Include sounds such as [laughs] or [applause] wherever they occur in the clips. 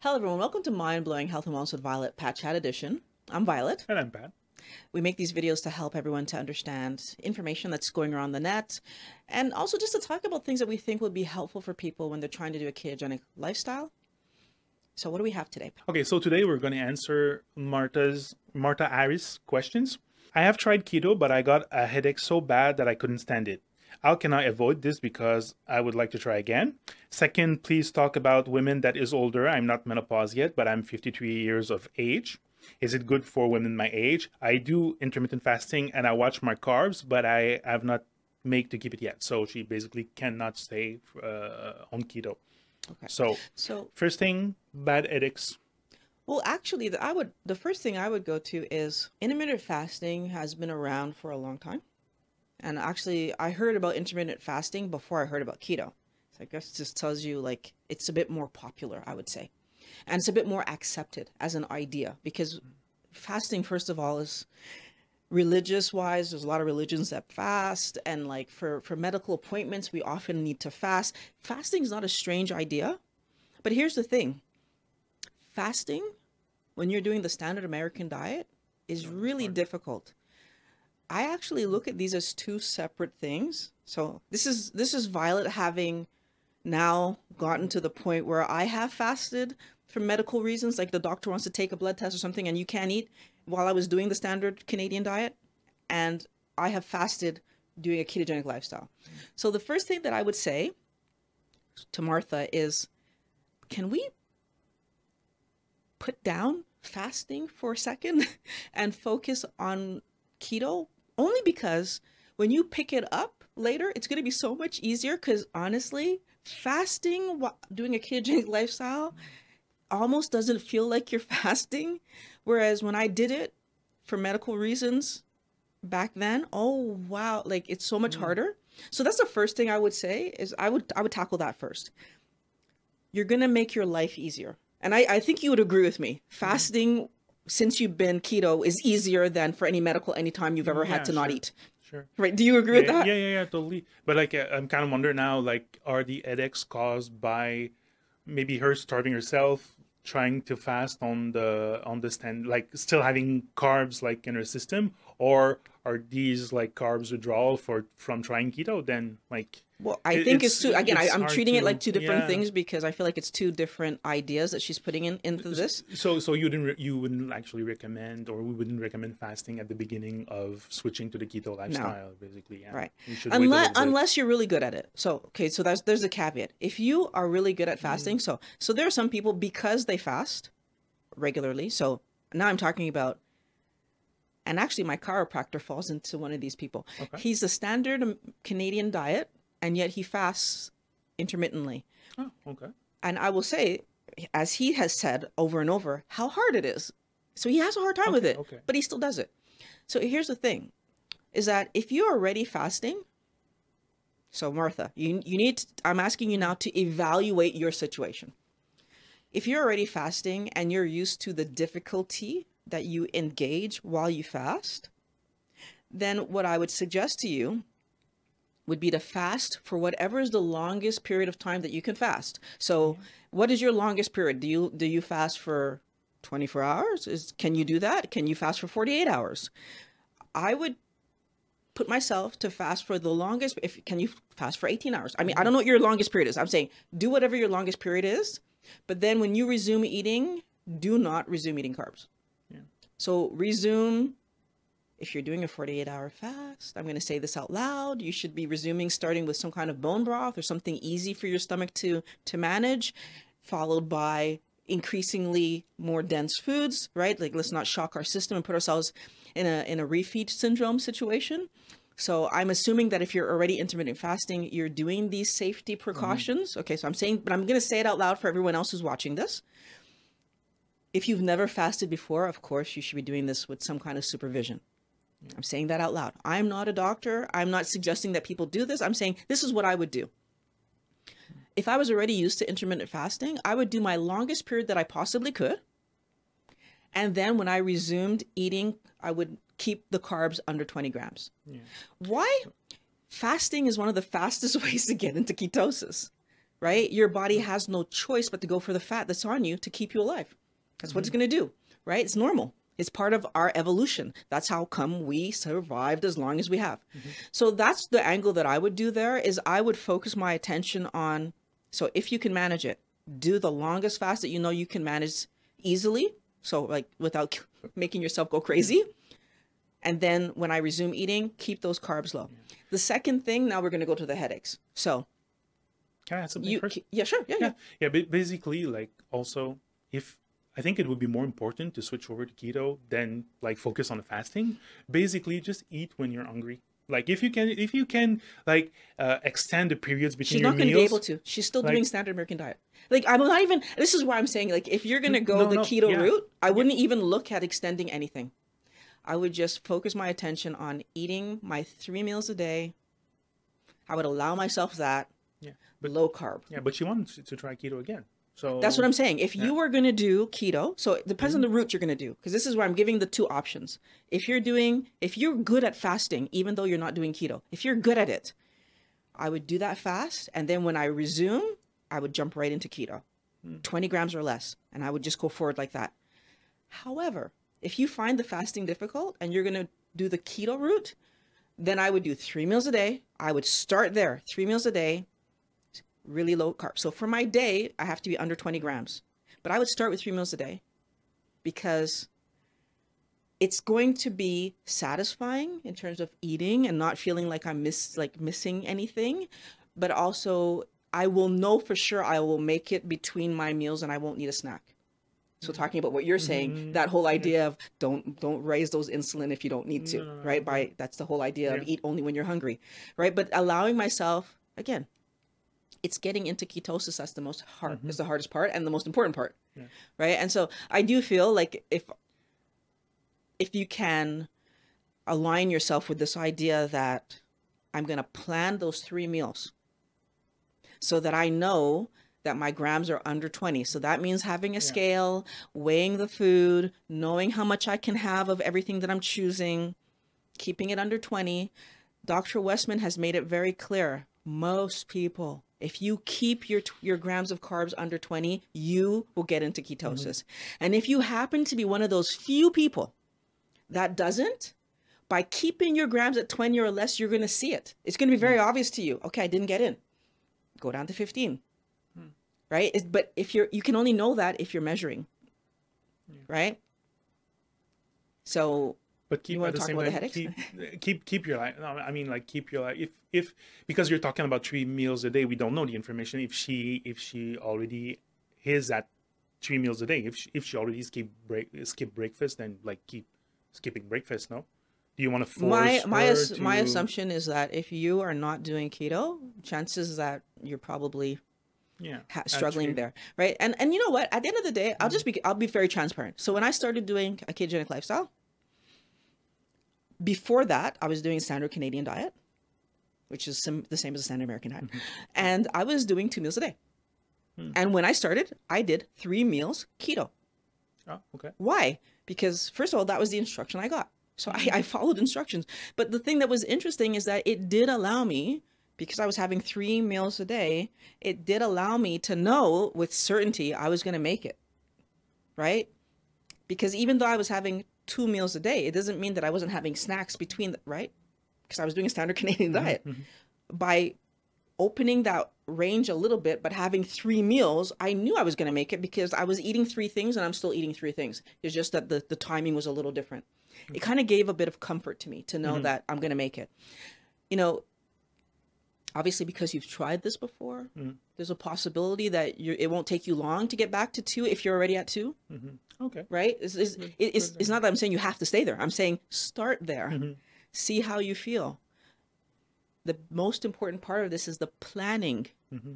Hello, everyone. Welcome to Mind Blowing Health and Wellness with Violet Pat Chat Edition. I'm Violet. And I'm Pat. We make these videos to help everyone to understand information that's going around the net and also just to talk about things that we think would be helpful for people when they're trying to do a ketogenic lifestyle. So, what do we have today? Okay, so today we're going to answer Marta's Marta Aris questions. I have tried keto, but I got a headache so bad that I couldn't stand it. How can I avoid this because I would like to try again? Second, please talk about women that is older. I'm not menopause yet, but I'm 53 years of age. Is it good for women my age? I do intermittent fasting and I watch my carbs, but I have not made to keep it yet. So she basically cannot stay uh, on keto. Okay. So, so first thing, bad headaches. Well, actually, the, I would the first thing I would go to is intermittent fasting has been around for a long time, and actually, I heard about intermittent fasting before I heard about keto. So I guess this tells you like it's a bit more popular, I would say, and it's a bit more accepted as an idea because fasting, first of all, is religious wise there's a lot of religions that fast. And like for for medical appointments we often need to fast. Fasting is not a strange idea. But here's the thing. Fasting when you're doing the standard american diet is really difficult i actually look at these as two separate things so this is this is violet having now gotten to the point where i have fasted for medical reasons like the doctor wants to take a blood test or something and you can't eat while I was doing the standard Canadian diet, and I have fasted doing a ketogenic lifestyle. So the first thing that I would say to Martha is can we put down fasting for a second [laughs] and focus on keto? Only because when you pick it up later, it's going to be so much easier because honestly, fasting while doing a ketogenic [laughs] lifestyle almost doesn't feel like you're [laughs] fasting. Whereas when I did it for medical reasons back then, oh wow, like it's so much mm. harder. So that's the first thing I would say is I would I would tackle that first. You're gonna make your life easier. And I, I think you would agree with me. Mm. Fasting. Since you've been keto is easier than for any medical anytime you've ever yeah, had to not eat. Sure. Right. Do you agree yeah, with that? Yeah, yeah, yeah, totally. But like, uh, I'm kind of wondering now, like, are the headaches caused by maybe her starving herself, trying to fast on the on the stand like still having carbs like in her system or are these like carbs withdrawal for from trying keto then like well i it, think it's, it's two again it's I, am treating to, it like two different yeah. things because i feel like it's two different ideas that she's putting in into this so so you didn't you wouldn't actually recommend or we wouldn't recommend fasting at the beginning of switching to the keto lifestyle no. basically yeah right unless unless you're really good at it so okay so there's there's a caveat if you are really good at fasting mm. so so there are some people because they fast regularly so now i'm talking about and actually my chiropractor falls into one of these people. Okay. He's a standard Canadian diet, and yet he fasts intermittently. Oh, okay. And I will say, as he has said over and over, how hard it is. So he has a hard time okay, with it, okay. but he still does it. So here's the thing, is that if you're already fasting, so Martha, you you need. To, I'm asking you now to evaluate your situation. If you're already fasting and you're used to the difficulty that you engage while you fast, then what I would suggest to you would be to fast for whatever is the longest period of time that you can fast. So, what is your longest period? Do you do you fast for 24 hours? Is can you do that? Can you fast for 48 hours? I would put myself to fast for the longest if can you fast for 18 hours? I mean, I don't mm-hmm. know what your longest period is. I'm saying do whatever your longest period is, but then when you resume eating, do not resume eating carbs. So resume. If you're doing a 48 hour fast, I'm going to say this out loud. You should be resuming starting with some kind of bone broth or something easy for your stomach to, to manage, followed by increasingly more dense foods, right? Like let's not shock our system and put ourselves in a in a refeed syndrome situation. So I'm assuming that if you're already intermittent fasting, you're doing these safety precautions. Mm-hmm. Okay, so I'm saying, but I'm going to say it out loud for everyone else who's watching this. If you've never fasted before, of course, you should be doing this with some kind of supervision. I'm saying that out loud. I'm not a doctor. I'm not suggesting that people do this. I'm saying this is what I would do. If I was already used to intermittent fasting, I would do my longest period that I possibly could. And then when I resumed eating, I would keep the carbs under 20 grams. Yeah. Why? Fasting is one of the fastest [laughs] ways to get into ketosis right? Your body has no choice but to go for the fat that's on you to keep you alive. That's mm-hmm. what it's mm-hmm. going to do, right? It's normal. It's part of our evolution. That's how come we survived as long as we have. Mm-hmm. So that's the angle that I would do there is I would focus my attention on so if you can manage it, do the longest fast that you know you can manage easily. So like without making yourself go crazy. And then when I resume eating, keep those carbs low. Yeah. The second thing, now we're going to go to the headaches. So can I add something you, first? Yeah, sure. Yeah, yeah. Yeah, yeah basically like also if I think it would be more important to switch over to keto than like focus on the fasting. Basically, just eat when you're hungry. Like if you can, if you can, like uh, extend the periods between. She's not going to be able to. She's still like, doing standard American diet. Like I'm not even. This is why I'm saying like if you're going to go no, the no, keto yeah. route, I wouldn't even look at extending anything. I would just focus my attention on eating my three meals a day. I would allow myself that. Yeah, but low carb. Yeah, but she wanted to try keto again. So that's what I'm saying. If yeah. you are going to do keto, so it depends mm-hmm. on the route you're going to do, because this is where I'm giving the two options. If you're doing, if you're good at fasting, even though you're not doing keto, if you're good at it, I would do that fast, and then when I resume, I would jump right into keto, mm. 20 grams or less, and I would just go forward like that. However, if you find the fasting difficult and you're going to do the keto route, then I would do three meals a day. I would start there, three meals a day, really low carb. So for my day, I have to be under 20 grams. But I would start with three meals a day because it's going to be satisfying in terms of eating and not feeling like I'm miss like missing anything, but also I will know for sure I will make it between my meals and I won't need a snack. So talking about what you're saying, mm-hmm. that whole idea of don't don't raise those insulin if you don't need to, no, no, right? By that's the whole idea yeah. of eat only when you're hungry, right? But allowing myself again, it's getting into ketosis that's the most hard mm-hmm. is the hardest part and the most important part yeah. right and so i do feel like if if you can align yourself with this idea that i'm going to plan those three meals so that i know that my grams are under 20 so that means having a yeah. scale weighing the food knowing how much i can have of everything that i'm choosing keeping it under 20 dr westman has made it very clear most people if you keep your your grams of carbs under 20, you will get into ketosis. Mm-hmm. And if you happen to be one of those few people that doesn't, by keeping your grams at 20 or less, you're going to see it. It's going to be very mm-hmm. obvious to you. Okay, I didn't get in. Go down to 15. Mm. Right? It's, but if you're you can only know that if you're measuring. Right? So but keep at the same time keep, [laughs] keep keep your life. No, I mean like keep your life. If if because you're talking about three meals a day, we don't know the information. If she if she already is at three meals a day, if she, if she already skip break skip breakfast, then like keep skipping breakfast. No, do you want to force my my ass- to... my assumption is that if you are not doing keto, chances that you're probably yeah ha- struggling there right and and you know what at the end of the day i'll mm-hmm. just be i'll be very transparent so when i started doing a ketogenic lifestyle before that, I was doing standard Canadian diet, which is some, the same as a standard American diet. Mm-hmm. And I was doing two meals a day. Hmm. And when I started, I did three meals keto. Oh, okay. Why? Because, first of all, that was the instruction I got. So I, I followed instructions. But the thing that was interesting is that it did allow me, because I was having three meals a day, it did allow me to know with certainty I was going to make it. Right? Because even though I was having two meals a day. It doesn't mean that I wasn't having snacks between, the, right? Because I was doing a standard [laughs] Canadian mm-hmm, diet. Mm-hmm. By opening that range a little bit, but having three meals, I knew I was going to make it because I was eating three things and I'm still eating three things. It's just that the, the timing was a little different. It kind of gave a bit of comfort to me to know mm-hmm. that I'm going to make it. You know, obviously because you've tried this before mm-hmm. there's a possibility that it won't take you long to get back to two if you're already at 2 mm-hmm. Okay. Right? It's, it's, it's, it's, not that i'm saying you have to stay there. I'm saying start there. Mm-hmm. see how you feel. The most important part of this is the planning. Mm-hmm.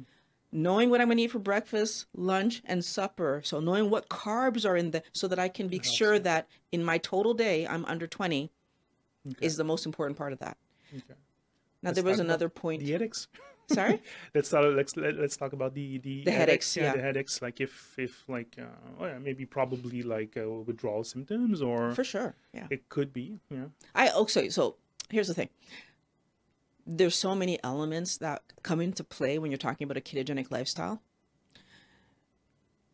knowing what i'm going to eat for breakfast lunch and supper. So knowing what carbs are in there so that i can be sure that in my total day i'm under 20 okay. is the most important part of that. Okay. Now there was another point. The headaches. [laughs] Sorry. [laughs] let's start. Let's let, us let us talk about the the, the headaches. headaches yeah, yeah, the headaches. Like if if like uh, well, yeah, maybe probably like uh, withdrawal symptoms or for sure. Yeah. It could be. Yeah. I also oh, so here's the thing. there's so many elements that come into play when you're talking about a ketogenic lifestyle.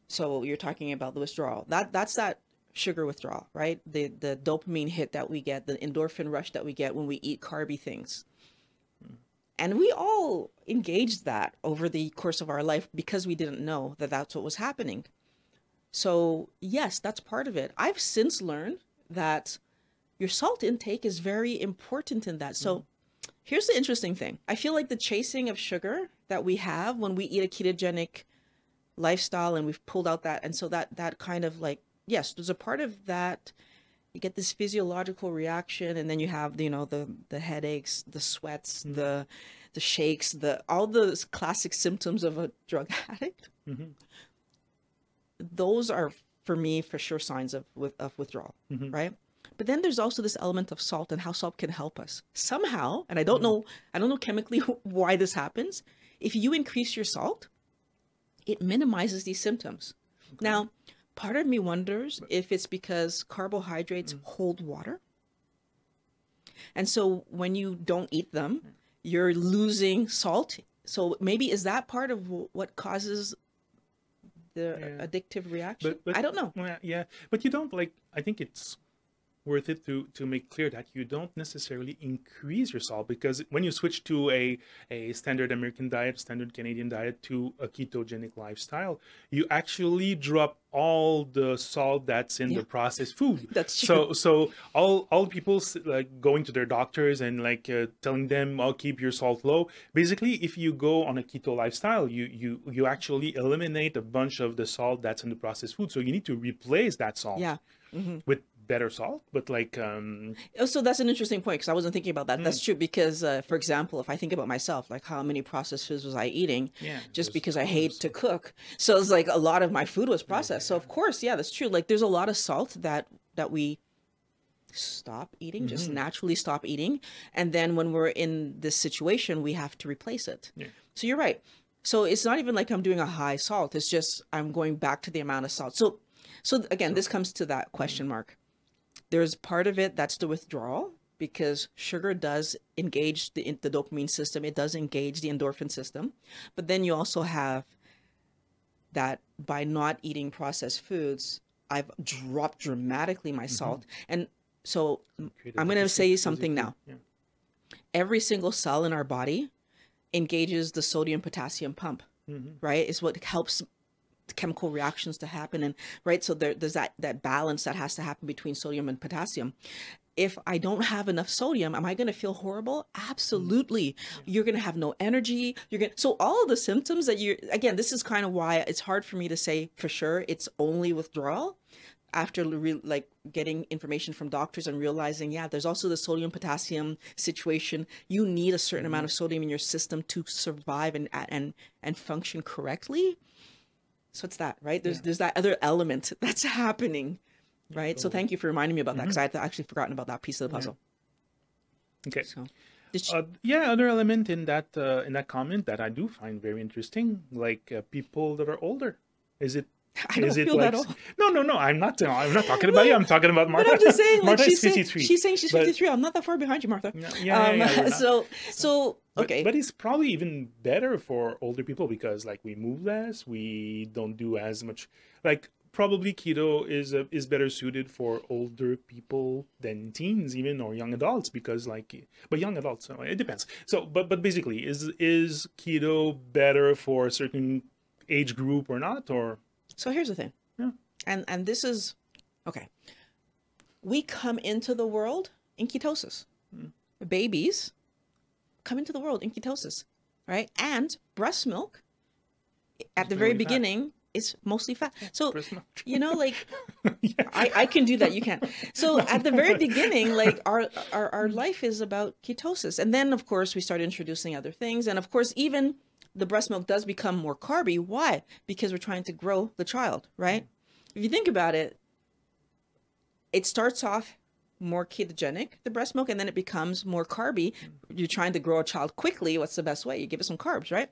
So you're talking about the withdrawal. That that's that sugar withdrawal, right? The the dopamine hit that we get, the endorphin rush that we get when we eat carby things. And we all engaged that over the course of our life because we didn't know that that's what was happening. So, yes, that's part of it. I've since learned that your salt intake is very important in that. So, mm-hmm. here's the interesting thing I feel like the chasing of sugar that we have when we eat a ketogenic lifestyle and we've pulled out that, and so that, that kind of like, yes, there's a part of that you get this physiological reaction and then you have you know the the headaches the sweats mm-hmm. the the shakes the all the classic symptoms of a [laughs] drug addict mm-hmm. those are for me for sure signs of with of withdrawal mm-hmm. right but then there's also this element of salt and how salt can help us somehow and i don't mm-hmm. know i don't know chemically [laughs] why this happens if you increase your salt it minimizes these symptoms okay. now Part of me wonders if it's because carbohydrates mm. hold water. And so when you don't eat them, you're losing salt. So maybe is that part of what causes the yeah. addictive reaction? But, but, I don't know. Well, yeah, but you don't like. I think it's worth it to to make clear that you don't necessarily increase your salt because when you switch to a a standard American diet, standard Canadian diet to a ketogenic lifestyle, you actually drop all the salt that's in yeah. the processed food. [laughs] That's true. So so all all people like going to their doctors and like uh, telling them, "I'll keep your salt low." Basically, if you go on a keto lifestyle, you you you actually eliminate a bunch of the salt that's in the processed food. So you need to replace that salt. Yeah. Mm-hmm. with better salt but like um oh, so that's an interesting point because i wasn't thinking about that. Mm. that's true because uh, for example if i think about myself like how many processed foods was i eating yeah, just because i hate to cook? So it's like a lot of my food was processed. Yeah. so of course yeah that's true. Like there's a lot of salt that that we stop eating mm-hmm. just naturally stop eating and then when we're in this situation we have to replace it. Yeah. so you're right. So it's not even like i'm doing a high salt it's just i'm going back to the amount of salt. So so again this comes to that question mark there's part of it that's the withdrawal because sugar does engage the, the dopamine system. It does engage the endorphin system. But then you also have that by not eating processed foods, I've dropped dramatically my mm-hmm. salt. And so I'm going to say something now. Yeah. Every single cell in our body engages the sodium potassium pump, mm-hmm. right? Is what helps chemical reactions to happen and right so there, there's that that balance that has to happen between sodium and potassium if I don't have enough sodium, am I going to feel horrible? Absolutely. You're going to have no energy. You're going to, so all of the symptoms that you, again, this is kind of why it's hard for me to say for sure it's only withdrawal after re- like getting information from doctors and realizing, yeah, there's also the sodium potassium situation. You need a certain mm-hmm. amount of sodium in your system to survive and, and, and function correctly. So it's that, right? There's yeah. there's that other element that's happening, right? So thank you for reminding me about that because mm-hmm. I had actually forgotten about that piece of the puzzle. Yeah. Okay. So, uh, yeah, other element in that uh, in that comment that I do find very interesting, like uh, people that are older. Is it [laughs] I don't is feel like, that all. No, no, no. I'm not. I'm not talking about you. I'm talking about Martha. [laughs] But I'm just saying, like, Martha she's, saying, she's saying she's 53. But, I'm not that far behind you, Martha. Yeah, yeah, um, yeah, [laughs] so, so okay. But, but, it's probably even better for older people because, like, we move less. We don't do as much. Like, probably keto is uh, is better suited for older people than teens, even or young adults, because, like, but young adults. It depends. So, but but basically, is is keto better for a certain age group or not, or so here's the thing. Yeah. And and this is okay. We come into the world in ketosis. Mm. Babies come into the world in ketosis, right? And breast milk at it's the very beginning fat. is mostly fat. So you know, like [laughs] yeah. I, I can do that, you can't. So [laughs] at the very beginning, like our, our our life is about ketosis. And then of course we start introducing other things. And of course, even the breast milk does become more carby. Why? Because we're trying to grow the child, right? Mm-hmm. If you think about it, it starts off more ketogenic, the breast milk, and then it becomes more carby. You're trying to grow a child quickly. What's the best way? You give it some carbs, right?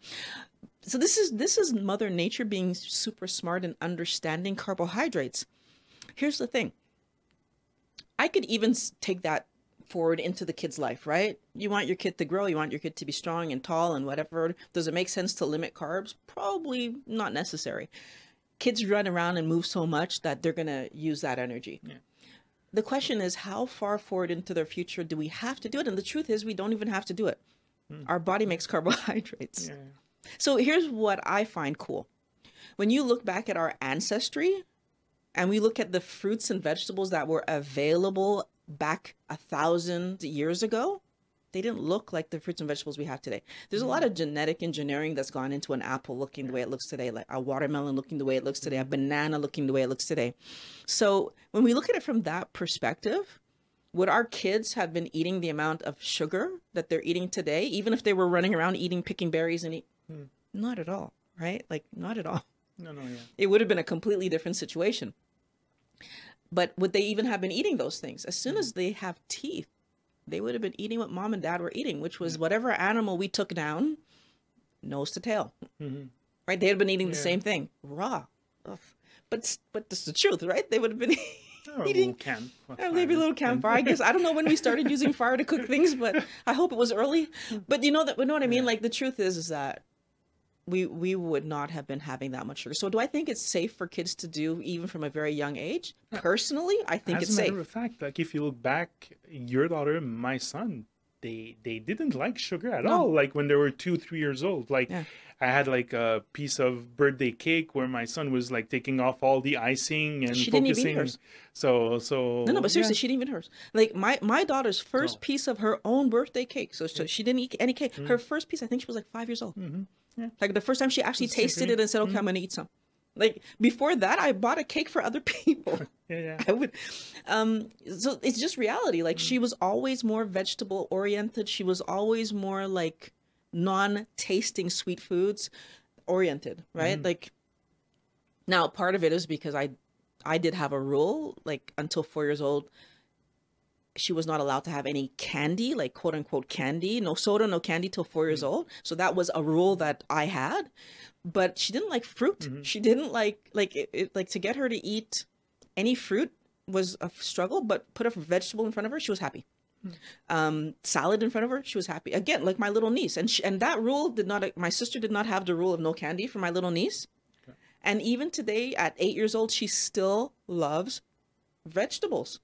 So this is this is Mother Nature being super smart and understanding carbohydrates. Here's the thing. I could even take that forward into the kid's life, right? You want your kid to grow, you want your kid to be strong and tall and whatever. Does it make sense to limit carbs? Probably not necessary. Kids run around and move so much that they're going to use that energy. Yeah. The question is, how far forward into their future do we have to do it? And the truth is, we don't even have to do it. Mm. Our body makes carbohydrates. Yeah. So here's what I find cool. When you look back at our ancestry and we look at the fruits and vegetables that were available back a thousand years ago, they didn't look like the fruits and vegetables we have today. There's a lot mm-hmm. of genetic engineering that's gone into an apple looking the way it looks today, like a watermelon looking the way it looks today, a mm-hmm. banana looking the way it looks today. So when we look at it from that perspective, would our kids have been eating the amount of sugar that they're eating today, even if they were running around eating, picking berries and eat? Hmm. Not at all, right? Like, not at all. No, no, yeah. It would have been a completely different situation. But would they even have been eating those things? As soon mm-hmm. as they have teeth, they would have been eating what mom and dad were eating, which was whatever animal we took down, nose to tail. Mm-hmm. Right? They had been eating yeah. the same thing, raw. Ugh. But but this is the truth, right? They would have been [laughs] or eating camp. maybe a little campfire. I [laughs] guess I don't know when we started using fire to cook things, but I hope it was early. But you know that you know what I mean. Like the truth is, is that we we would not have been having that much sugar. So do I think it's safe for kids to do even from a very young age? Personally, I think As it's safe. As a matter of fact, like if you look back, your daughter, my son, they they didn't like sugar at no. all. Like when they were two, three years old. Like yeah. I had like a piece of birthday cake where my son was like taking off all the icing and she focusing. So so no no, but seriously, yeah. she didn't even hers. Like my my daughter's first oh. piece of her own birthday cake. So, so she didn't eat any cake. Mm-hmm. Her first piece, I think she was like five years old. Mm-hmm. Yeah. Like the first time she actually tasted it and said, "Okay, mm-hmm. I'm gonna eat some." Like before that, I bought a cake for other [laughs] people. [laughs] yeah, yeah. I would. Um, so it's just reality. Like mm. she was always more vegetable oriented. She was always more like non-tasting sweet foods oriented, right? Mm. Like now, part of it is because I, I did have a rule like until four years old she was not allowed to have any candy, like quote unquote candy, no soda, no candy till four years mm-hmm. old. So that was a rule that I had. But she didn't like fruit. Mm-hmm. She didn't like like it, it, like to get her to eat any fruit was a struggle. But put a vegetable in front of her, she was happy. Mm-hmm. Um, salad in front of her, she was happy. Again, like my little niece, and she, and that rule did not. My sister did not have the rule of no candy for my little niece. Okay. And even today, at eight years old, she still loves vegetables.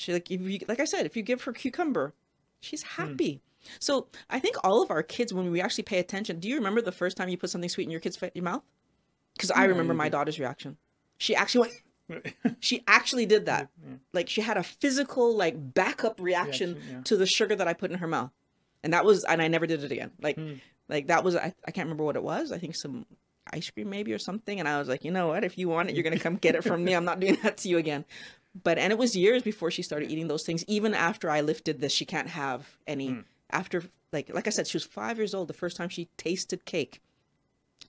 She like if you like I said, if you give her cucumber, she's hmm. happy. Mm. So I think all of our kids, when we actually pay attention, do you remember the first time you put something sweet in your kid's your mouth? Because I remember my daughter's reaction. She actually went. [laughs] she actually did that. [laughs] Yeah. Like she had a physical like backup reaction yeah. to the sugar that I put in her mouth, and that was and I never did it again. Like mm. like that was I, I can't remember what it was. I think some ice cream maybe or something. And I was like, you know what? If you want it, you're gonna come get it from me. I'm not doing that to you again but and it was years before she started eating those things. Even after i lifted this she can't have any. Mm. after like like i said she was five years old the first time she tasted cake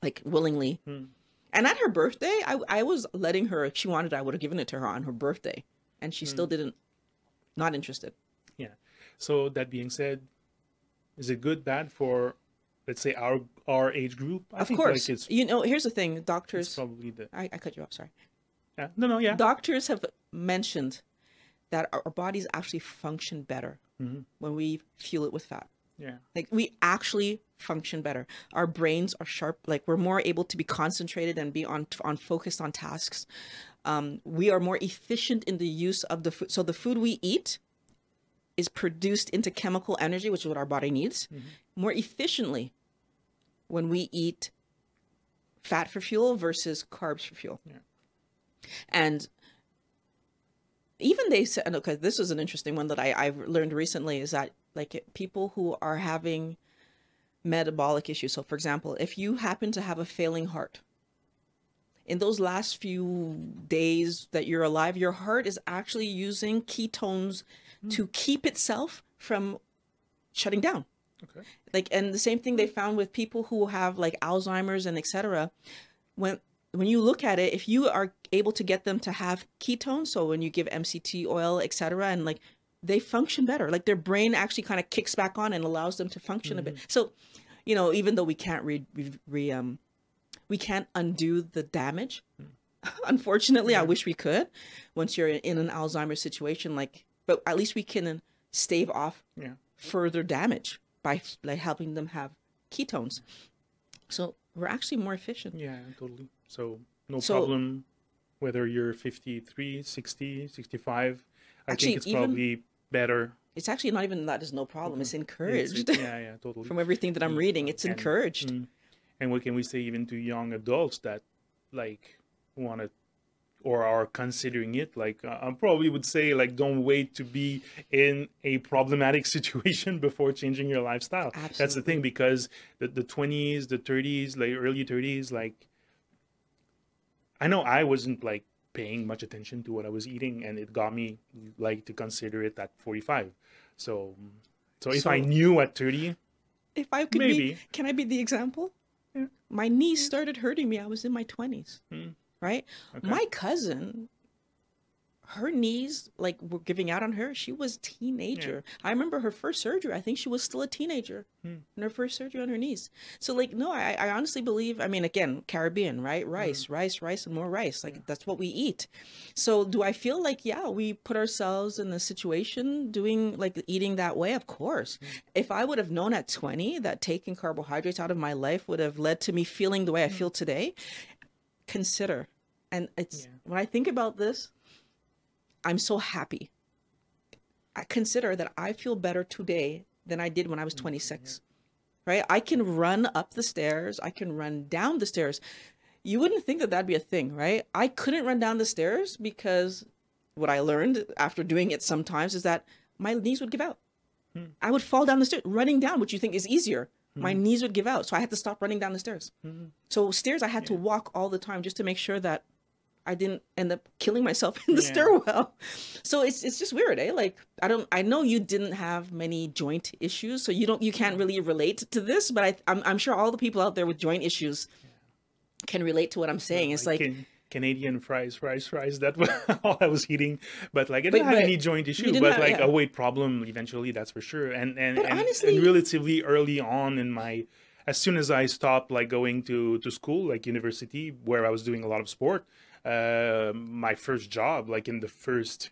like willingly. Mm. and at her birthday I, I was letting her if she wanted i would have given it to her on her birthday. And she mm. still didn't not interested. Yeah. So that being said is it good bad for let's say our our age group? I of course. like you know here's the thing. doctors probably the I, I cut you off. Sorry. Yeah. No, no, yeah. Doctors have mentioned that our, bodies actually function better mm-hmm. when we fuel it with fat. Yeah. Like we actually function better. Our brains are sharp. Like we're more able to be concentrated and be on on focused on tasks. Um, we are more efficient in the use of the food. So the food we eat is produced into chemical energy, which is what our body needs, mm-hmm. more efficiently when we eat fat for fuel versus carbs for fuel. Yeah. And even they said, okay, this is an interesting one that I, I've learned recently is that like people who are having metabolic issues. So, for example, if you happen to have a failing heart, in those last few days that you're alive, your heart is actually using ketones mm. to keep itself from shutting down. Okay. Like, and the same thing they found with people who have like Alzheimer's and etc. When when you look at it, if you are able to get them to have ketones, so when you give MCT oil, etc., and like they function better, like their brain actually kind of kicks back on and allows them to function mm-hmm. a bit. Mm-hmm. So, you know, even though we can't re, re, re um, we can't undo the damage. Mm-hmm. [laughs] Unfortunately, yeah. I wish we could. Once you're in an Alzheimer's situation, like, but at least we can stave off yeah. further damage by like helping them have ketones. So we're actually more efficient. Yeah, totally. So no so, problem whether you're 53, 60, 65. I actually, think it's even, probably better. It's actually not even that there's no problem. Mm-hmm. It's encouraged. It's, yeah, yeah, totally. [laughs] From everything that I'm reading, it's and, encouraged. Mm, and what can we say even to young adults that like want to or are considering it like uh, i probably would say like don't wait to be in a problematic [laughs] situation before changing your lifestyle Absolutely. that's the thing because the, the 20s the 30s like early 30s like i know i wasn't like paying much attention to what i was eating and it got me like to consider it at 45 so so if so, i knew at 30 if i could maybe be, can i be the example yeah. my knees started hurting me i was in my 20s mm right? Okay. My cousin, her knees like were giving out on her. She was teenager. Yeah. I remember her first surgery. I think she was still a teenager hmm. in her first surgery on her knees. So like, no, I, I honestly believe. I mean, again, Caribbean, right? Rice, hmm. rice, rice, and more rice. Like yeah. that's what we eat. So do I feel like yeah, we put ourselves in a situation doing like eating that way? Of course. Hmm. If I would have known at twenty that taking carbohydrates out of my life would have led to me feeling the way I hmm. feel today, consider. And it's yeah. when I think about this, I'm so happy. I consider that I feel better today than I did when I was mm-hmm. 26. Right? I can run up the stairs, I can run down the stairs. You wouldn't think that that'd be a thing, right? I couldn't run down the stairs because what I learned after doing it sometimes is that my knees would give out. Hmm. I would fall down the stairs, running down, which you think is easier mm-hmm. my knees would give out. So I had to stop running down the stairs. Mm-hmm. So stairs I had yeah. to walk all the time just to make sure that I didn't end up killing myself [laughs] in the yeah. stairwell. So it's it's just weird, eh? Like I don't I know you didn't have many joint issues, so you don't you can't really relate to this, but I I'm, I'm sure all the people out there with joint issues can relate to what I'm saying. Yeah, it's like, like Canadian fries, fries, fries. That was [laughs] all I was eating. But like I didn't but, have any joint issue, but have, like yeah. a weight problem eventually, that's for sure. And and, and, honestly, and relatively early on in my as soon as I stopped like going to to school, like university, where I was doing a lot of sport, uh, my first job, like in the first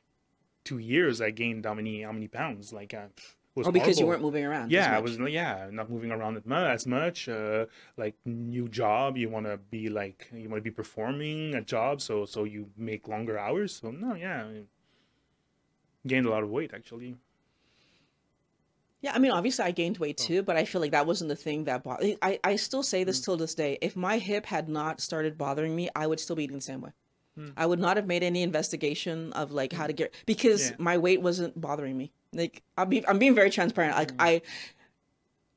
two years, I gained how many how many pounds? Like uh, was oh, because horrible. you weren't moving around. Yeah, I was. Yeah, not moving around as much. Uh, like new job, you want to be like you want to be performing a job, so so you make longer hours. So no, yeah, gained a lot of weight actually. Yeah, I mean, obviously I gained weight oh. too, but I feel like that wasn't the thing that bothered. I I still say this mm. till this day. If my hip had not started bothering me, I would still be eating the same way. Mm. I would not have made any investigation of like how to get because yeah. my weight wasn't bothering me. Like I'll be I'm being very transparent. Like mm. I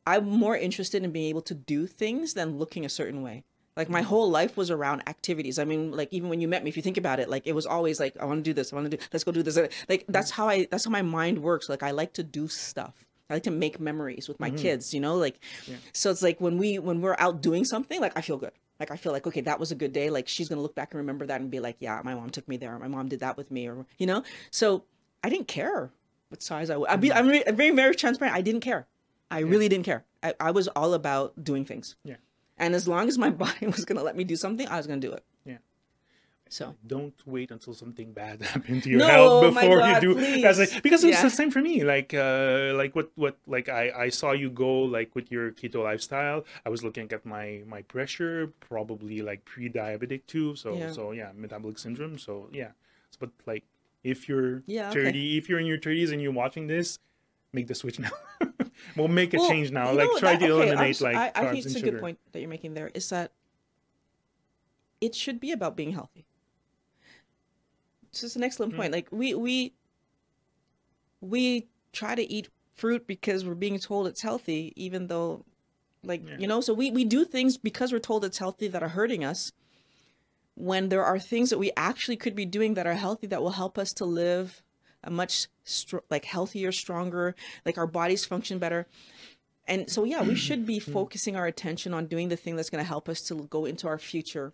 I'm more interested in being able to do things than looking a certain way. Like my mm. whole life was around activities. I mean, like even when you met me, if you think about it, like it was always like I want to do this, I want to do. Let's go do this. Like that's mm. how I. That's how my mind works. Like I like to do stuff. I like to make memories with my mm-hmm. kids. You know, like yeah. so it's like when we when we're out doing something, like I feel good. Like I feel like okay, that was a good day. Like she's gonna look back and remember that and be like, yeah, my mom took me there. my mom did that with me, or you know. So I didn't care what size I was. I'd be, mm-hmm. I'm, I'm very, very transparent. I didn't care. I yeah. really didn't care. I, I was all about doing things. Yeah. And as long as my [laughs] body was going to let me do something, I was going to do it. So don't wait until something bad [laughs] happens to your no, health before God, you do. That's like because it's yeah. the same for me. Like uh, like what what like I I saw you go like with your keto lifestyle. I was looking at my my pressure, probably like pre-diabetic too. So yeah. so yeah, metabolic syndrome. So yeah, but like if you're yeah, 30 okay. if you're in your 30s and you're watching this make the switch [laughs] now we'll make a well, change now like try that, to okay, eliminate like I, I think it's a sugar. good point that you're making there is that it should be about being healthy this is an excellent mm. point like we we we try to eat fruit because we're being told it's healthy even though like yeah. you know so we we do things because we're told it's healthy that are hurting us when there are things that we actually could be doing that are healthy that will help us to live a much str- like healthier stronger like our bodies function better and so yeah we should be hmm. [clears throat] focusing our attention on doing the thing that's going to help us to go into our future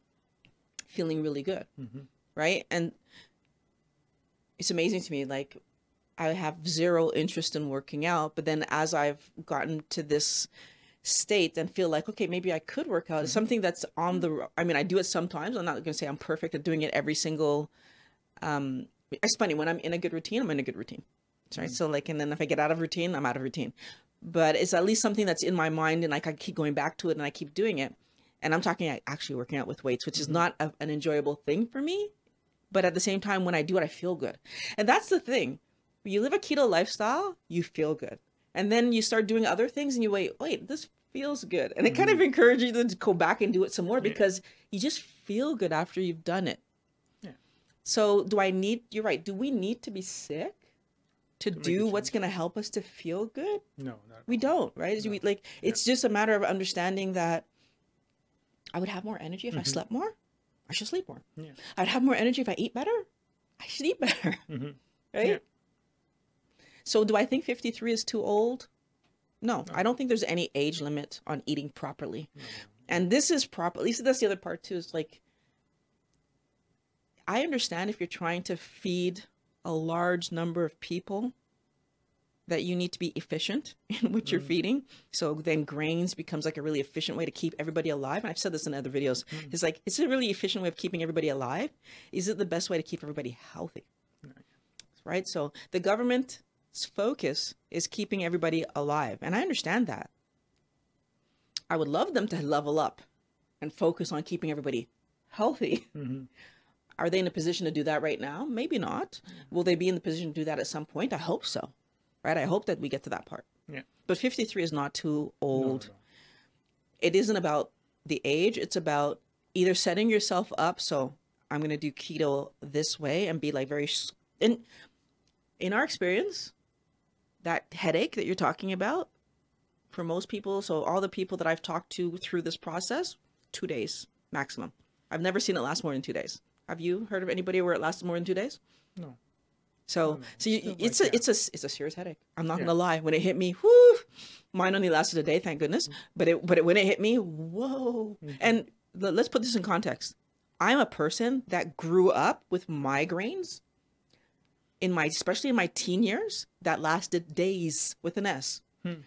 feeling really good mm-hmm. right and it's amazing to me like i have zero interest in working out but then as i've gotten to this state and feel like okay maybe i could work out mm-hmm. something that's on the i mean i do it sometimes i'm not going to say i'm perfect at doing it every single um it's funny when i'm in a good routine i'm in a good routine right? Mm-hmm. So like, and then if I get out of routine, I'm out of routine. But it's at least something that's in my mind, and like I keep going back to it, and I keep doing it. And I'm talking actually working out with weights, which is mm-hmm. not a, an enjoyable thing for me. But at the same time, when I do it, I feel good. And that's the thing. When you live a keto lifestyle, you feel good. And then you start doing other things, and you wait, wait, this feels good. And it mm-hmm. kind of mm-hmm. encourages you to go back and do it some more because you just feel good after you've done it. Yeah. So do I need you're right, do we need to be sick to, to do what's gonna help us to feel good? No, we don't, right? No. We like it's just a matter of understanding that I would have more energy if mm-hmm. I slept more. I should sleep more. Yeah. I'd have more energy if I eat better. I should eat better. [laughs] Mm-hmm. Right? Yeah. So do I think 53 is too old? No, I don't think there's any age limit on eating properly. And this is proper. At least that's the other part too. Is like, I understand if you're trying to feed a large number of people, that you need to be efficient [laughs] in what you're mm. feeding. So then grains becomes like a really efficient way to keep everybody alive. And I've said this in other videos. Mm. It's like it's a really efficient way of keeping everybody alive. Is it the best way to keep everybody healthy? Right. So the government's focus is keeping everybody alive. And I understand that. I would love them to level up and focus on keeping everybody healthy. [laughs] Mm-hmm. Are they in a position to do that right now? Maybe not. Will they be in the position to do that at some point? I hope so. Right? I hope that we get to that part. Yeah. But 53 is not too old. No, no. It isn't about the age, it's about either setting yourself up so I'm going to do keto this way and be like very in in our experience, that headache that you're talking about for most people so all the people that i've talked to through this process two days maximum i've never seen it last more than two days have you heard of anybody where it lasted more than two days no so, no, so you, it's like, a, yeah. it's a, it's a serious headache. I'm not yeah. gonna lie. When it hit me, whoo, mine only lasted a day, thank goodness. Mm-hmm. But it, but it, when it hit me, whoa. Mm-hmm. And let's put this in context. I'm a person that grew up with migraines in my especially in my teen years that lasted days with an S. Hmm.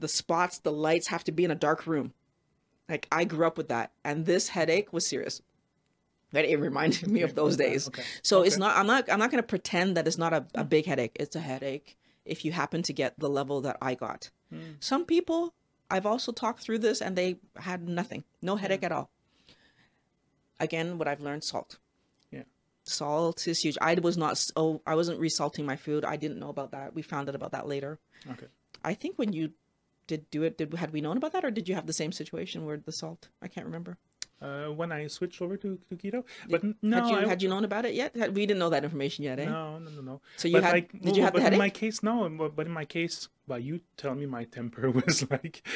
The spots, the lights have to be in a dark room. Like I grew up with that, and this headache was serious. That it reminded me of those days. Okay. So okay. it's not. I'm not. I'm not going to pretend that it's not a, a big headache. It's a headache if you happen to get the level that I got. Hmm. Some people I've also talked through this, and they had nothing, no headache hmm. at all. Again, what I've learned: salt Yeah. salt is huge. I was not oh I wasn't resalting my food. I didn't know about that. We found out about that later. Okay. I think when you did do it, did had we known about that or did you have the same situation where the salt? I can't remember uh, when I switched over to, to keto. But no, had you, I, had you known about it yet? We didn't know that information yet, eh? No, no, no, no. So you but had? Like, did you have but the headache? in my case, no. But in my case, but you tell me my temper [laughs] was like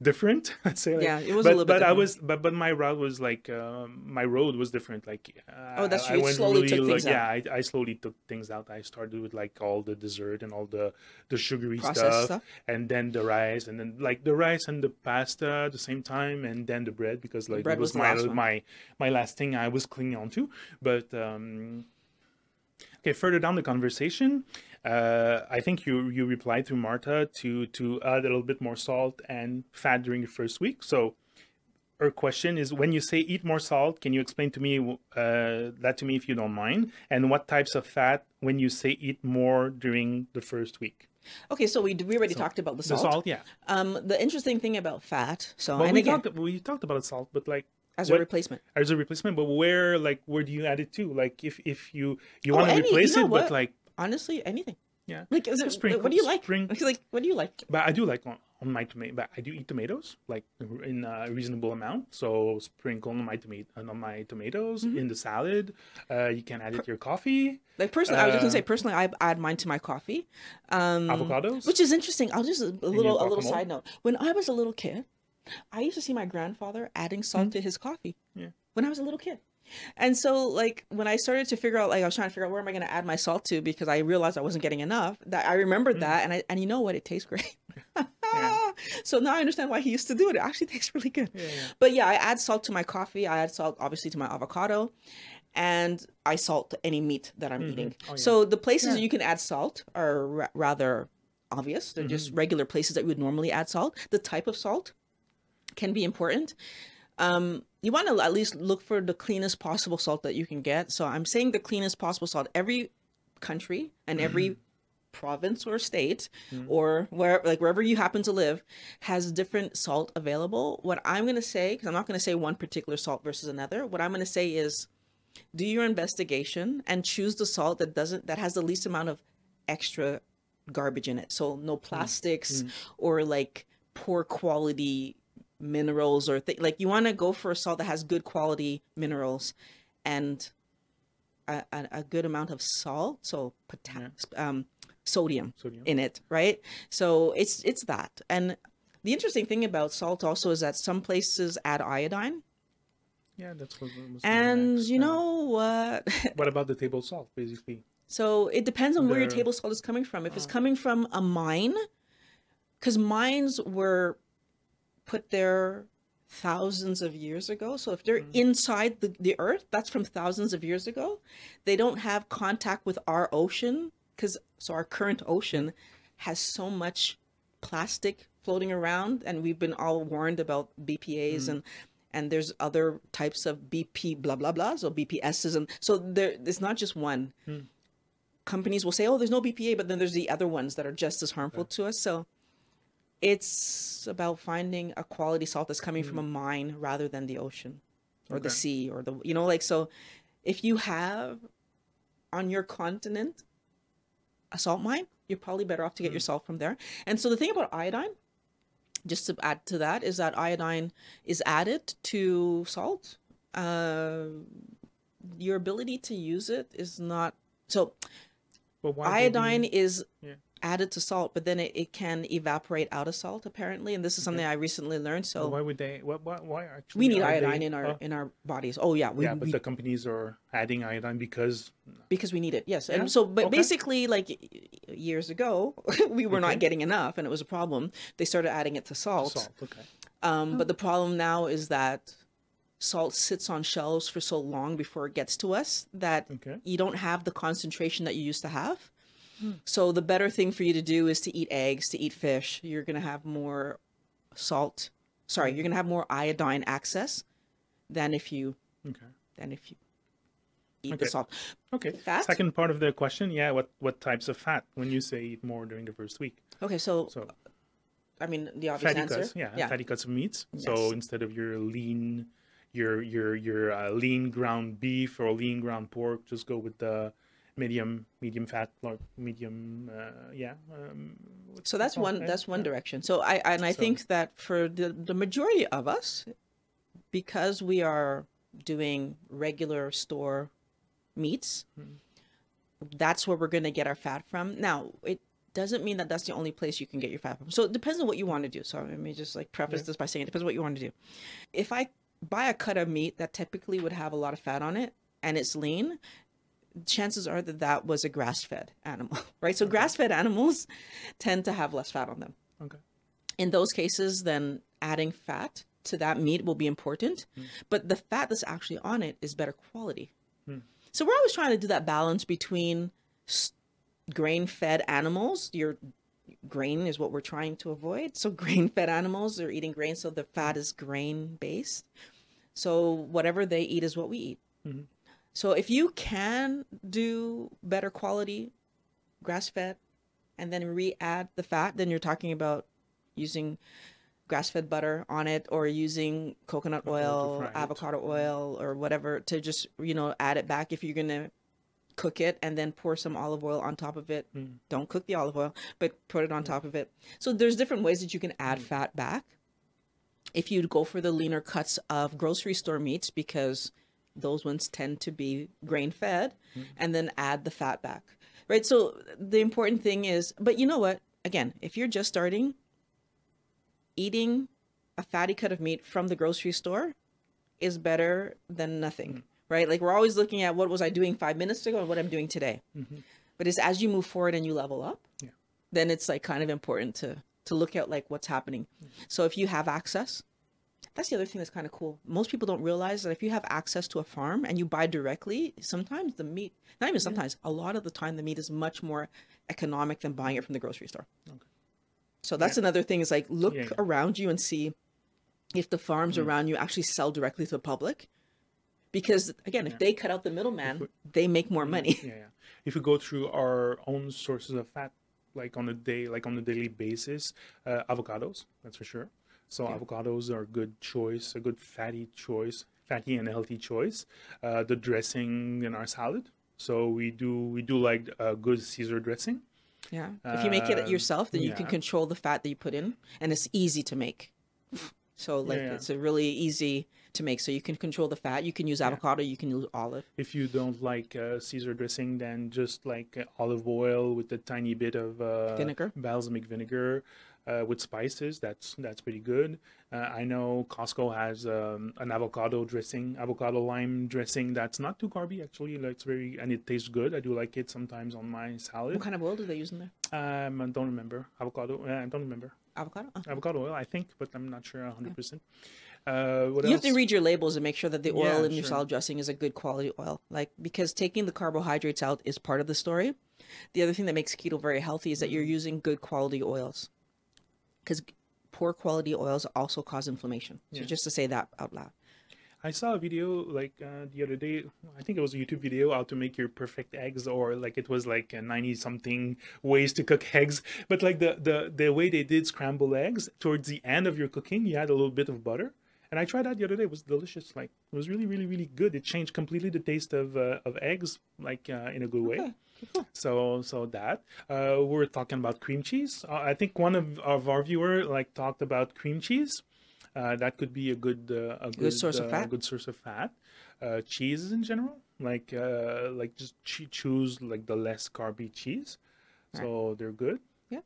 different. [laughs] i say like, yeah, it was but, a little bit. But different. I was, but but my route was like uh, my road was different. Like oh, that's true. I, slowly really, took things like, out. Yeah, I, I slowly took things out. I started with like all the dessert and all the the sugary stuff, stuff, and then the rice, and then like the rice and the pasta at the same time, and then the bread because like bread it was, was my my my last thing I was clinging on to. But um, okay, further down the conversation, uh, I think you you replied to Marta to to add a little bit more salt and fat during the first week. So her question is when you say eat more salt can you explain to me uh, that to me if you don't mind and what types of fat when you say eat more during the first week Okay, so we we already so, talked about the salt. The salt, yeah. Um, the interesting thing about fat. So well, we again, talked we talked about salt, but like as what, a replacement as a replacement but where like where do you add it to like if if you you oh, want to replace you know it what? but like honestly anything yeah like is it, what do you like Sprinkles. like what do you like but i do like on, on my tomato but i do eat tomatoes like in a reasonable amount so sprinkle on my tomato on my tomatoes mm-hmm. in the salad uh you can add it to your coffee like personally, uh, I was just gonna say uh, personally, I add mine to my coffee. Um, avocados, which is interesting. I'll just a little a little side note. When I was a little kid, I used to see my grandfather adding salt mm-hmm. to his coffee. Yeah. When I was a little kid. And so like when I started to figure out like I was trying to figure out where am I going to add my salt to because I realized I wasn't getting enough. That I remembered mm. that and I and you know what it tastes great. yeah. [laughs] So now I understand why he used to do it. It actually tastes really good. Yeah, yeah. But yeah, I add salt to my coffee. I add salt obviously to my avocado and I salt any meat that I'm mm-hmm. eating. Oh, so the places you can add salt are ra- rather obvious. They're mm-hmm. just regular places that you would normally add salt. The type of salt can be important. Um, you want to at least look for the cleanest possible salt that you can get. So I'm saying the cleanest possible salt. Every country and every province or state mm. or where like wherever you happen to live has different salt available what i'm going to say because i'm not going to say one particular salt versus another what i'm going to say is do your investigation and choose the salt that doesn't that has the least amount of extra garbage in it so no mm. plastics mm. or like poor quality minerals or th- like you want to go for a salt that has good quality minerals and a, a, a good amount of salt so potassium yeah. um, sodium, sodium in it, right? So it's it's that. And the interesting thing about salt also is that some places add iodine. Yeah, that's what. was and next. you know what? [laughs] what about the table salt, basically? So it depends on the... where your table salt is coming from. If it's ah. coming from a mine, because mines were put there thousands of years ago. So if they're mm. inside the, the earth, that's from thousands of years ago. They don't have contact with our ocean because so our current ocean has so much plastic floating around and we've been all warned about bpas mm. and and there's other types of bp blah blah blah so bps's and so there it's not just one mm. companies will say oh there's no bpa but then there's the other ones that are just as harmful okay. to us so it's about finding a quality salt that's coming mm. from a mine rather than the ocean or okay. the sea or the you know like so if you have on your continent a salt mine, you're probably better off to get mm. your salt from there. And so the thing about iodine, just to add to that, is that iodine is added to salt. Uh, your ability to use it is not so. iodine is yeah added to salt, but then it, it can evaporate out of salt apparently, and this is something okay. I recently learned. So well, why would they? What? Why, why actually? We need iodine they, in our uh, in our bodies. Oh yeah, we, yeah, but we, the companies are adding iodine because because we need it. Yes, yeah? and so but okay. basically, like years ago, [laughs] we were okay. not getting enough, and it was a problem. They started adding it to salt. Salt. Okay. Um, oh. But the problem now is that salt sits on shelves for so long before it gets to us that okay. you don't have the concentration that you used to have. So the better thing for you to do is to eat eggs, to eat fish. You're going to have more salt. Sorry, you're going to have more iodine access than if you okay. than if you eat okay. the salt. Okay. Fat? Second part of the question, yeah, what what types of fat when you say eat more during the first week? Okay, so so I mean the obvious fatty answer. Cuts, yeah, yeah, fatty cuts of meats. Yes. So instead of your lean your your your uh, lean ground beef or lean ground pork, just go with the medium medium fat like medium uh, yeah um, so that's one that's one direction so i and i so. think that for the the majority of us because we are doing regular store meats mm-hmm. that's where we're going to get our fat from now it doesn't mean that that's the only place you can get your fat from so it depends on what you want to do so let me just like preface yeah. this by saying it depends on what you want to do if i buy a cut of meat that typically would have a lot of fat on it and it's lean chances are that that was a grass fed animal, [laughs] right? So okay. grass fed animals tend to have less fat on them. Okay. In those cases, then adding fat to that meat will be important, mm. but the fat that's actually on it is better quality. Mm. So we're always trying to do that balance between grain fed animals. Your grain is what we're trying to avoid. So [laughs] grain fed animals are eating grain, so the fat is grain based. So whatever they eat is what we eat. Mm-hmm. So if you can do better quality grass fed and then re-add the fat, then you're talking about using grass-fed butter on it or using coconut oil, avocado it. oil or whatever to just, you know, add it back if you're going to cook it and then pour some olive oil on top of it. Mm. Don't cook the olive oil, but put it on mm. top of it. So there's different ways that you can add mm. fat back. If you go for the leaner cuts of grocery store meats because those ones tend to be grain fed mm-hmm. and then add the fat back right so the important thing is but you know what again if you're just starting eating a fatty cut of meat from the grocery store is better than nothing mm-hmm. right like we're always looking at what was i doing five minutes ago and what i'm doing today mm-hmm. but it's as you move forward and you level up yeah. then it's like kind of important to to look at like what's happening mm-hmm. so if you have access that's the other thing that's kind of cool. Most people don't realize that if you have access to a farm and you buy directly, sometimes the meat, not even sometimes, a lot of the time the meat is much more economic than buying it from the grocery store. Okay. So that's yeah. another thing is like look yeah, yeah. around you and see if the farms mm. around you actually sell directly to the public because again, if they cut out the middleman, they make more money. Yeah, yeah. If we go through our own sources of fat, like on a day, like on a daily basis, uh, avocados, that's for sure. So okay. avocados are a good choice, a good fatty choice, fatty and healthy choice. Uh, the dressing in our salad. So we do we do like a good Caesar dressing. Yeah. If you make it um, yourself, then you yeah. can control the fat that you put in, and it's easy to make. So like yeah, yeah. it's a really easy to make. So you can control the fat. You can use avocado. You can use olive. If you don't like uh, Caesar dressing, then just like uh, olive oil with a tiny bit of uh, vinegar, balsamic vinegar. Uh, with spices, that's that's pretty good. Uh, I know Costco has um, an avocado dressing, avocado lime dressing. That's not too carby actually. It's very and it tastes good. I do like it sometimes on my salad. What kind of oil do they use in there? Um, I don't remember avocado. Uh, I don't remember avocado. Oh. Avocado oil, I think, but I'm not sure 100. Yeah. percent uh, you else? have to read your labels and make sure that the oil yeah, in your salad dressing is a good quality oil. Like because taking the carbohydrates out is part of the story. The other thing that makes keto very healthy is that you're using good quality oils. Because poor quality oils also cause inflammation. So yeah. just to say that out loud. I saw a video like uh, the other day. I think it was a YouTube video how to make your perfect eggs, or like it was like ninety something ways to cook [laughs] eggs. But like the the the way they did scramble eggs towards the end of your cooking, you add a little bit of butter, and I tried that the other day. It was delicious. Like it was really, really, really good. It changed completely the taste of uh, of eggs, like uh, in a good way. Okay. So so that uh, we're talking about cream cheese. Uh, I think one of, of our viewer like talked about cream cheese. Uh, that could be a good uh, a good, good, source of fat. good source of fat. cheese in general, like like just choose like the less carby cheese. Right. So they're good. Yeah.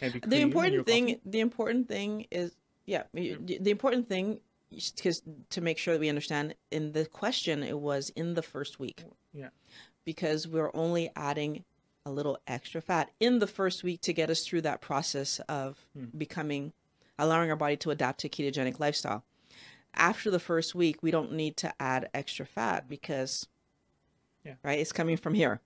The important thing. Coffee. The important thing is yeah, the important thing because to make sure that we understand in the question it was in the first week. Yeah. Because we're only adding a little extra fat in the first week to get us through that process of hmm. becoming allowing our body to adapt to ketogenic lifestyle. After the first week, we don't need to add extra fat because yeah. right, it's coming from here.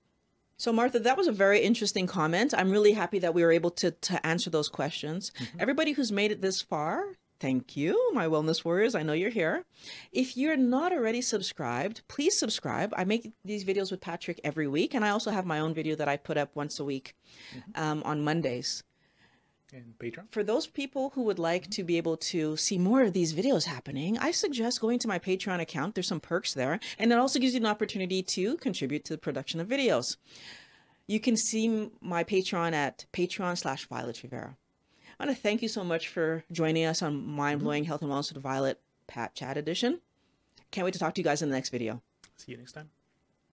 So, Martha, that was a very interesting comment. I'm really happy that we were able to, to answer those questions. Mm-hmm. Everybody who's made it this far, thank you, my wellness warriors. I know you're here. If you're not already subscribed, please subscribe. I make these videos with Patrick every week, and I also have my own video that I put up once a week mm-hmm. um, on Mondays. And Patreon. For those people who would like to be able to see more of these videos happening, I suggest going to my Patreon account. There's some perks there, and it also gives you an opportunity to contribute to the production of videos. You can see my Patreon at Patreon slash Violet Reveira. I want to thank you so much for joining us on Mind Blowing mm-hmm. Health and Wellness with Violet Pat Chat Edition. Can't wait to talk to you guys in the next video. See you next time.